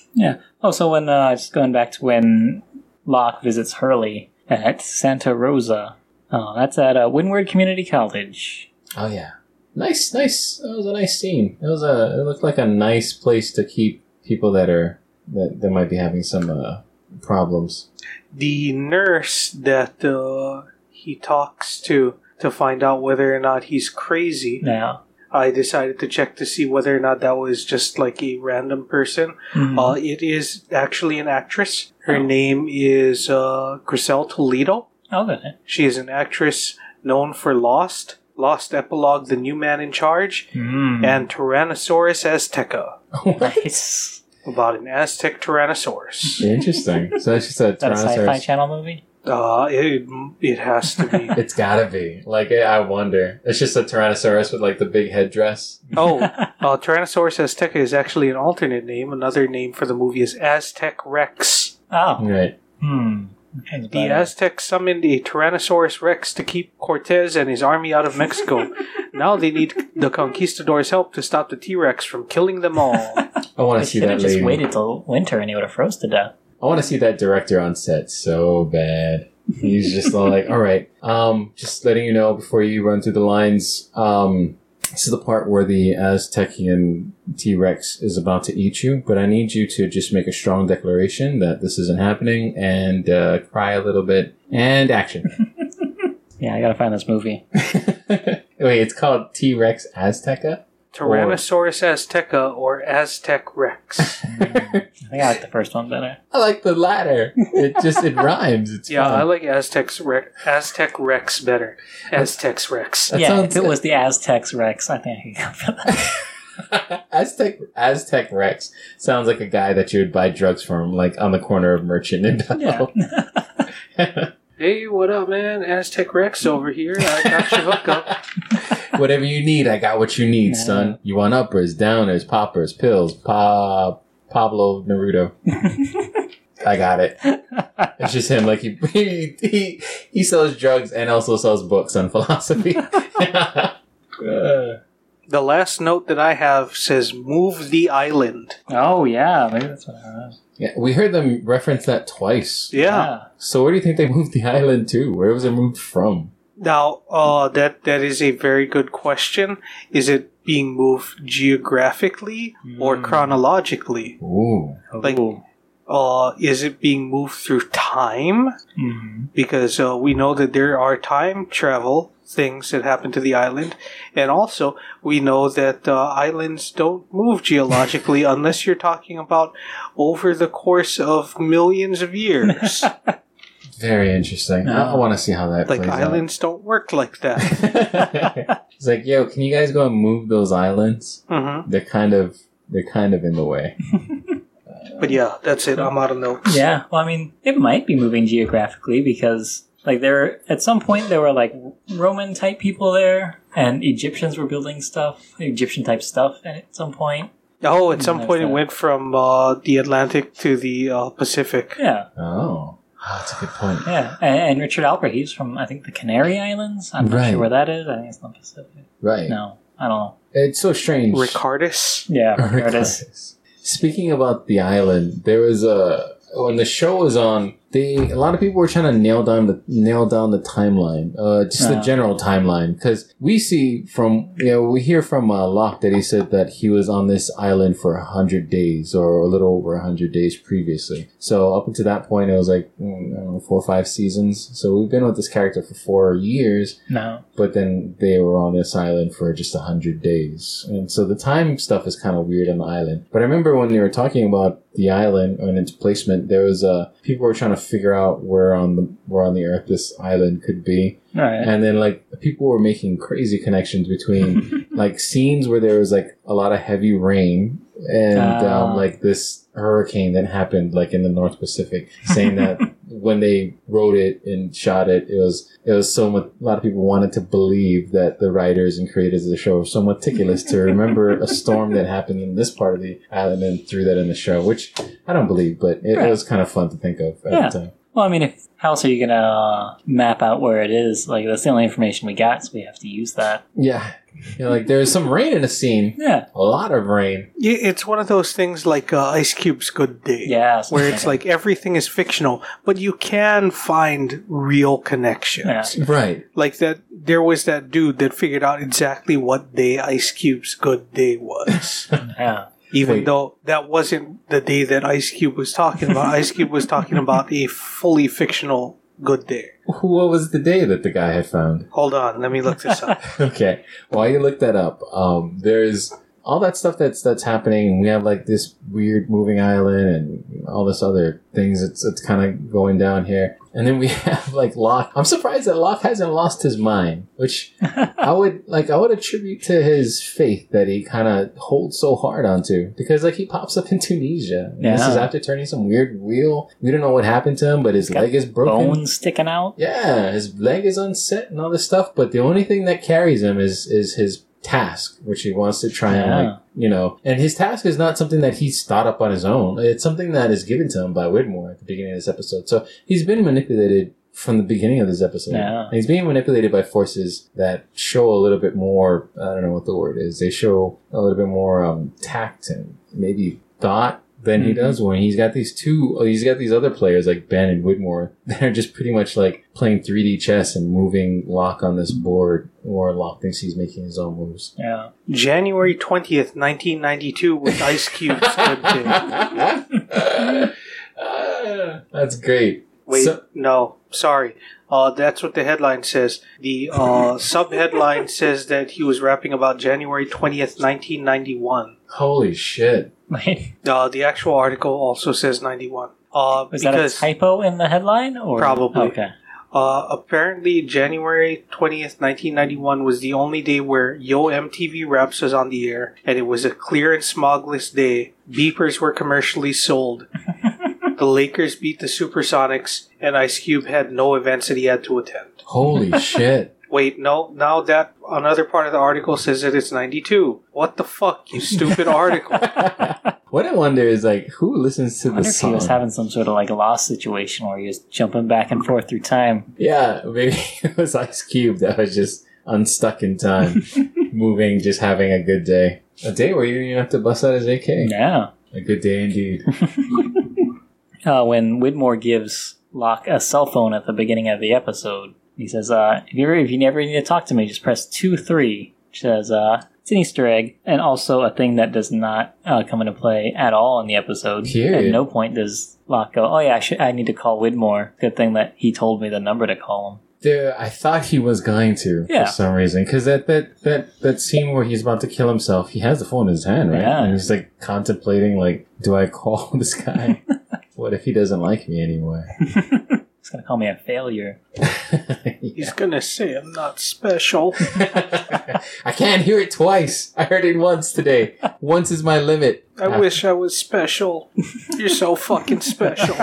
Oh, so when uh, just going back to when Locke visits Hurley at Santa Rosa. Oh, that's at uh, Windward Community College. Oh yeah. Nice, nice. That was a nice scene. It was a it looked like a nice place to keep people that are that, they might be having some uh, problems. The nurse that uh, he talks to to find out whether or not he's crazy, Now, I decided to check to see whether or not that was just like a random person. Mhm. Uh, it is actually an actress. Her Oh. name is uh, Griselle Toledo. okay. She is an actress known for Lost, Lost Epilogue, The New Man in Charge, Mm. and Tyrannosaurus Azteca, nice. About an Aztec Tyrannosaurus. Interesting. so that's just a Is that a Sci-Fi Tyrannosaurus. Channel movie? Uh, it, it has to be. It's gotta be. Like I wonder. It's just a Tyrannosaurus with like the big headdress. oh, uh, Tyrannosaurus Azteca is actually an alternate name. Another name for the movie is Aztec Rex. oh. Right. Hmm. Sounds The better. Aztecs summoned a Tyrannosaurus Rex to keep Cortez and his army out of Mexico. now they need the conquistadors' help to stop the T Rex from killing them all. I want They to see that just lady. waited till winter and he would have froze to death. I want to see that director on set so bad. He's just all like, all right, um, just letting you know before you run through the lines. Um, this is the part where the Aztecian T Rex is about to eat you, but I need you to just make a strong declaration that this isn't happening and uh, cry a little bit and action. Yeah, I gotta find this movie. Wait, it's called T Rex Azteca? Tyrannosaurus azteca or Aztec Rex. Mm. I like the first one better. I like the latter. It just it rhymes. It's yeah, fun. I like Aztecs Rex, Aztec Rex better. Aztecs Rex. That yeah, sounds- if it was the Aztecs Rex, I think I could go for that. Aztec Aztec Rex sounds like a guy that you would buy drugs from, like on the corner of Merchant and yeah. Hey, what up, man? Aztec Rex over here. I got your hookup. Whatever you need, I got what you need, Yeah. son. You want uppers, downers, poppers, pills, pa Pablo Neruda. I got it. It's just him. Like he he he, he sells drugs and also sells books on philosophy. Uh, The last note that I have says "Move the island." oh yeah, maybe that's what I was. yeah, we heard them reference that twice. Yeah. So where do you think they moved the island to? Where was it moved from? Now, uh, that that is a very good question. Is it being moved geographically or Mm. chronologically? Ooh. Like- Uh, is it being moved through time? Mhm. Because uh, we know that there are time travel things that happen to the island, and also we know that uh, islands don't move geologically unless you're talking about over the course of millions of years. Very interesting. I, want to see how that like plays islands don't work like that. out. it's like, yo, can you guys go and move those islands? hmm They're kind of they're kind of in the way. But yeah, that's it. I'm out of notes. Yeah, well, I mean, it might be moving geographically because, like, there at some point there were like Roman type people there, and Egyptians were building stuff, Egyptian type stuff and at some point. Oh, at some There's point it went from uh, the Atlantic to the uh, Pacific. Yeah, Oh, Ah, that's a good point. yeah. And, and Richard Alpert, he's from I think the Canary Islands. I'm not Right. sure where that is. I think it's not Pacific. Right. No, I don't know. It's so strange. Ricardus. Yeah, Ricardus. it is. Regardless. Speaking about the island, there was a when the show was on. They a lot of people were trying to nail down the nail down the timeline, uh, just the general timeline, because we see from you know we hear from uh, Locke that he said that he was on this island for a hundred days or a little over a hundred days previously. So up until that point, it was like mm, I don't know four or five seasons. So we've been with this character for four years, No, but then they were on this island for just a hundred days, and so the time stuff is kind of weird on the island. But I remember when they were talking about the island and its placement, there was uh people were trying to figure out where on the where on the earth this island could be, right. and then like people were making crazy connections between like scenes where there was like a lot of heavy rain and Ah. um, like this hurricane that happened like in the North Pacific, saying that when they wrote it and shot it, it was it was so much. A lot of people wanted to believe that the writers and creators of the show were so meticulous to remember a storm that happened in this part of the island and threw that in the show, which I don't believe, but it, Right. was kind of fun to think of at Yeah. the time. Well, I mean, if how else are you gonna uh, map out where it is? Like that's the only information we got, so we have to use that. Yeah, you know, like there's some rain in a scene, Yeah, a lot of rain. Yeah, It's one of those things like uh, Ice Cube's Good Day. yeah. Where it's like everything is fictional, but you can find real connections. Right. Like that, there was that dude that figured out exactly what day Ice Cube's Good Day was. yeah. Even Wait. though that wasn't the day that Ice Cube was talking about. Ice Cube was talking about a fully fictional good day. What was the day that the guy had found? Hold on, let me look this up. okay. While you look that up, um, there's all that stuff that's that's happening. We have like this weird moving island and all this other things. It's it's kind of going down here, and then we have like Locke. I'm surprised that Locke hasn't lost his mind, which I would like. I would attribute to his faith that he kind of holds so hard onto because like he pops up in Tunisia. And This is after turning some weird wheel. We don't know what happened to him, but his got leg is broken. Bones sticking out. Yeah, his leg is unset and all this stuff, but the only thing that carries him is is his task, which he wants to try and like you know. And his task is not something that he's thought up on his own. It's something that is given to him by Widmore at the beginning of this episode. So he's been manipulated from the beginning of this episode. Yeah. He's being manipulated by forces that show a little bit more I don't know what the word is. They show a little bit more um tact and maybe thought than he Mhm. does when he's got these two he's got these other players like Ben and Widmore that are just pretty much like playing 3D chess and moving Locke on this board or Locke thinks he's making his own moves. Yeah. January 20th, 1992, with Ice Cube's good. That's great. Wait, So- no, sorry. Uh, that's what the headline says. The uh, sub headline says that he was rapping about January 20th, 1991. Holy shit. Uh, the actual article also says 91. Uh, was that a because typo in the headline? Or Probably. Okay. uh, apparently January 20th, 1991 was the only day where Yo MTV Raps was on the air, and it was a clear and smogless day. Beepers were commercially sold. the Lakers beat the Supersonics, and Ice Cube had no events that he had to attend. Holy shit. Wait, no, now that another part of the article says that it's 92. What the fuck, you stupid article? what I wonder is like who listens to I wonder the if he was having some sort of like lost situation where he was jumping back and forth through time. Yeah, maybe it was Ice Cube that was just unstuck in time, moving, just having a good day. A day where you didn't even have to bust out his AK. Yeah. A good day indeed. Uh, when Widmore gives Locke a cell phone at the beginning of the episode, he says, uh, if, you ever, if you never need to talk to me, just press 2 3, which says, uh, it's an Easter egg, and also a thing that does not uh, come into play at all in the episode. Period. At no point does Locke go, oh yeah, I, should, I need to call Widmore. Good thing that he told me the number to call him. There, I thought he was going to Yeah. for some reason because that, that that that scene where he's about to kill himself, he has the phone in his hand, right? Yeah. And he's like contemplating, like, do I call this guy? what if he doesn't like me anymore? He's going to call me a failure. He's gonna say I'm not special. I can't hear it twice. I heard it once today. Once is my limit. I uh, wish I was special. You're so fucking special.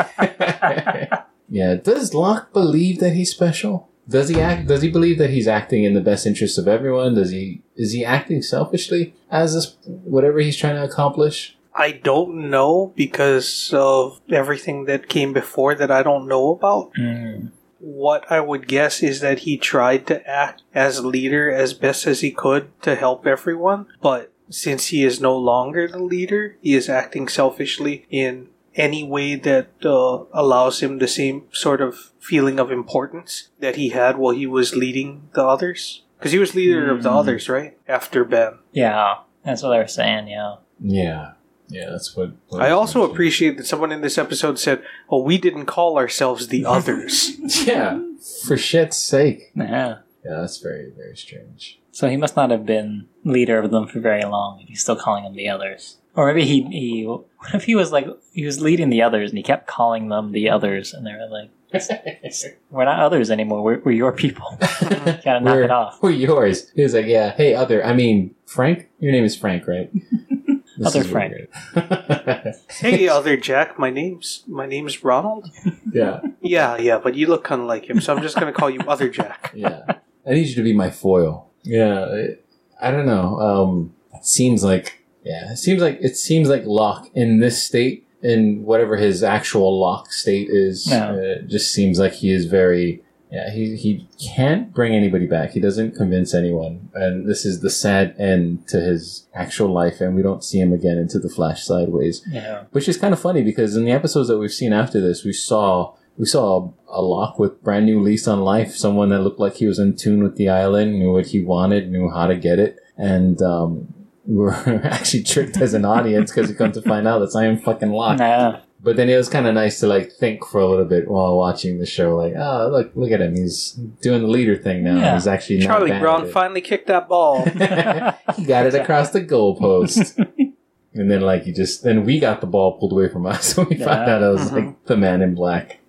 yeah. Does Locke believe that he's special? Does he act? Does he believe that he's acting in the best interest of everyone? Does he? Is he acting selfishly as this whatever he's trying to accomplish? I don't know because of everything that came before that I don't know about. Mm. What I would guess is that he tried to act as leader as best as he could to help everyone, but since he is no longer the leader, he is acting selfishly in any way that uh, allows him the same sort of feeling of importance that he had while he was leading the others. Because he was leader of the Mm. others, right? After Ben. Yeah, that's what they were saying, yeah. Yeah. Yeah. That's what. what I also appreciate that someone in this episode said, "Well, we didn't call ourselves the others." Yeah. For shit's sake. Yeah. Yeah. That's very very strange. So he must not have been leader of them for very long if he's still calling them the others. Or maybe he, he what if he was like he was leading the others and he kept calling them the others and they were like we're not others anymore, we're, we're your people. Gotta knock we're, it off. We're yours. He was like, yeah, hey, other. I mean, Frank. Your name is Frank, right? This Other is Frank. hey, other Jack, my name's my name's Ronald. yeah, Yeah, yeah, but you look kind of like him, so I'm just gonna call you Other Jack. yeah. I need you to be my foil. Yeah, it, I don't know. Um, it seems like, yeah, it seems like it seems like Locke in this state, in whatever his actual Locke state is, Yeah. uh, it just seems like he is very. Yeah, he, he can't bring anybody back. He doesn't convince anyone. And this is the sad end to his actual life, and we don't see him again into the Flash sideways. Yeah. Which is kind of funny because in the episodes that we've seen after this, we saw we saw a, a Locke with brand new lease on life, someone that looked like he was in tune with the island, knew what he wanted, knew how to get it, and um, we're actually tricked as an audience because we come to find out that's not even fucking Locke. Nah. But then it was kind of nice to like think for a little bit while watching the show, like, oh look, look at him, he's doing the leader thing now. Yeah. He's actually Charlie bad Brown finally kicked that ball. he got it across the goalpost. and then like he just then we got the ball pulled away from us when we found out I was uh-huh. like the man in black.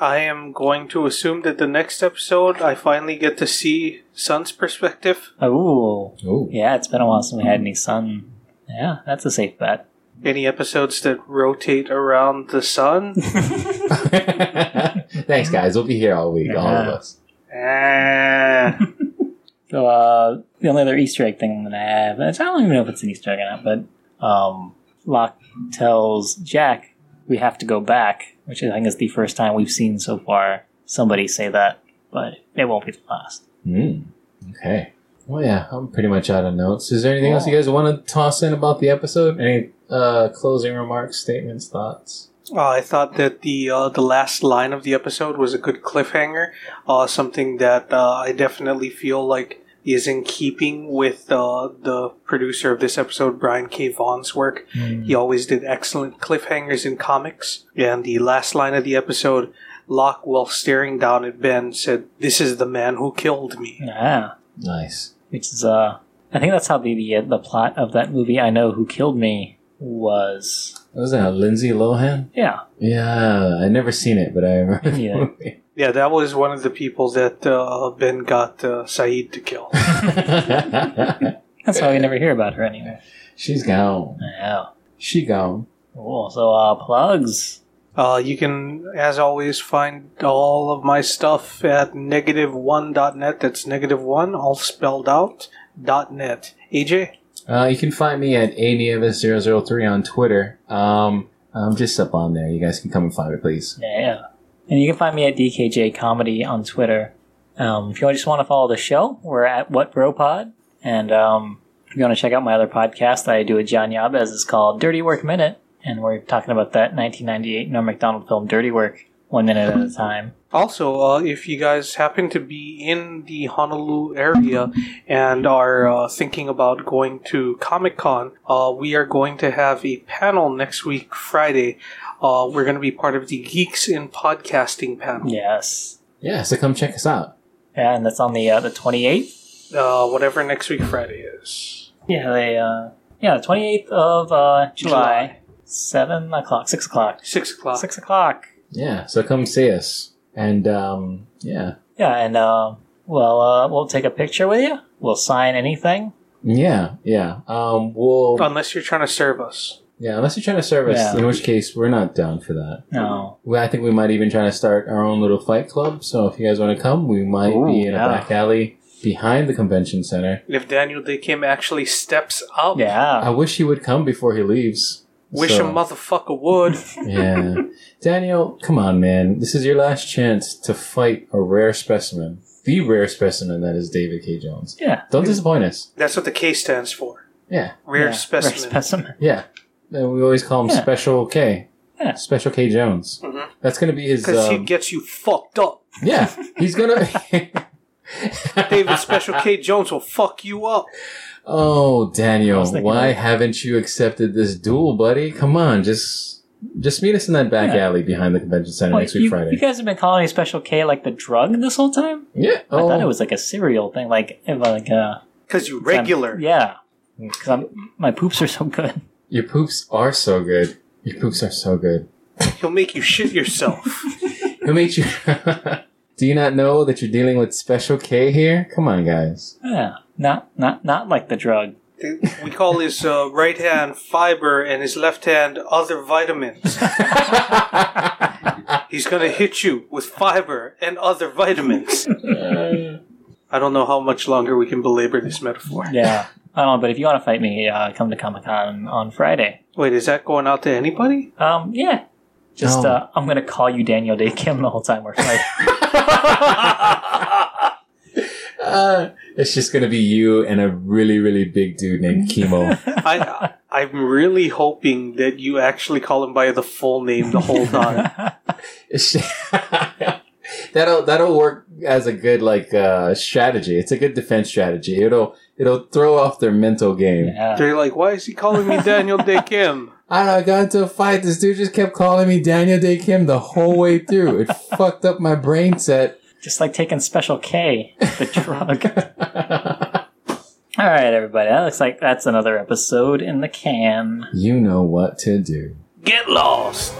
I am going to assume that the next episode I finally get to see Sun's perspective. Oh. Ooh. Yeah, it's been a while since we had any sun. Yeah, that's a safe bet. Any episodes that rotate around the sun. Thanks guys, we'll be here all week, all of us. Ah. So uh, the only other Easter egg thing that I have, I don't even know if it's an Easter egg or not, but um, Locke tells Jack we have to go back, which I think is the first time we've seen so far somebody say that, but it won't be the last. Hmm. Okay. Well yeah, I'm pretty much out of notes. Is there anything else you guys want to toss in about the episode? Any uh closing remarks, statements, thoughts? Uh, I thought that the uh, the last line of the episode was a good cliffhanger. Uh, something that uh, I definitely feel like is in keeping with uh, the producer of this episode, Brian K. Vaughan's work. He always did excellent cliffhangers in comics. And the last line of the episode Locke, while staring down at Ben, said, "This is the man who killed me." Yeah. Nice. Which is, uh, I think that's how the, the, the plot of that movie, I Know Who Killed Me, was. Was that Lindsay Lohan? Yeah. Yeah, I never seen it, but I remember. Yeah. Yeah, that was one of the people that uh, Ben got uh, Sayid to kill. That's why we never hear about her anymore. She's gone. Yeah. She gone. Cool. So, uh, plugs. Uh, you can, as always, find all of my stuff at negative1.net. That's negative one, all spelled out, dot net. AJ? Uh, you can find me at anievis003 on Twitter. Um, I'm just up on there. You guys can come and find me, please. Yeah. And you can find me at DKJ Comedy on Twitter. Um, if you just want to follow the show, we're at What Bro Pod. And um, if you want to check out my other podcast that I do with John Yabes, it's called Dirty Work Minute. And we're talking about that 1998 Norm Macdonald film Dirty Work, one minute at a time. Also, uh, if you guys happen to be in the Honolulu area and are uh, thinking about going to Comic Con, uh, we are going to have a panel next week, Friday. Uh, we're going to be part of the Geeks in Podcasting panel. Yes. Yeah, so come check us out. Yeah, and that's on the uh, the 28th. Uh, whatever next week, Friday is. Yeah, they, uh, yeah, the 28th of uh, July, July. 7 o'clock, 6 o'clock. Six o'clock. 6 o'clock. Yeah, so come see us. And, um, yeah. Yeah, and uh, well, uh, we'll take a picture with you. We'll sign anything. Yeah, yeah. Um, we'll, Unless you're trying to serve us. yeah, unless you're trying to serve us, Yeah. in which case we're not down for that. No. Well, I think we might even try to start our own little fight club. So if you guys want to come, we might Ooh, be in yeah. a back alley behind the convention center. If Daniel Dae Kim actually steps up, I wish he would come before he leaves. Wish So, a motherfucker would. Yeah. Daniel, come on, man. This is your last chance to fight a rare specimen. The rare specimen that is David K. Jones. Yeah. Don't disappoint us. That's what the K stands for. Yeah. Rare Yeah, specimen. Rare specimen. Yeah. And we always call him Yeah. Special K. Yeah. Special K. Jones. Mhm. That's going to be his. Because he Um, gets you fucked up. yeah. He's going to. David Special K Jones will fuck you up. Oh, Daniel, why that. haven't you accepted this duel, buddy? Come on, just just meet us in that back Yeah. alley behind the convention center Well, next week you, Friday. you guys have been calling Special K like the drug this whole time? yeah. I thought it was like a cereal thing, like if, like uh, Because you regular. yeah. Because my poops are so good. Your poops are so good. Your poops are so good. He'll make you shit yourself. He'll make you? Do you not know that you're dealing with Special K here? Come on, guys. Yeah. Not not not like the drug. we call his uh, right hand fiber and his left hand other vitamins. He's gonna hit you with fiber and other vitamins. I don't know how much longer we can belabor this metaphor. Yeah. I don't know, but if you want to fight me, uh, come to Comic Con on Friday. Wait, is that going out to anybody? Um, yeah. Just No. uh, I'm gonna call you Daniel Dae Kim the whole time we're fighting. Uh, it's just gonna be you and a really, really big dude named Chemo. I, I'm really hoping that you actually call him by the full name the whole time. That'll that'll work as a good like uh, strategy. It's a good defense strategy. It'll it'll throw off their mental game. yeah. They're like, why is he calling me Daniel Dae Kim? I don't know, I got into a fight. This dude just kept calling me Daniel Dae Kim the whole way through. It fucked up my brain set. Just like taking Special K, the drug. All right, everybody. That looks like that's another episode in the can. you know what to do. Get lost!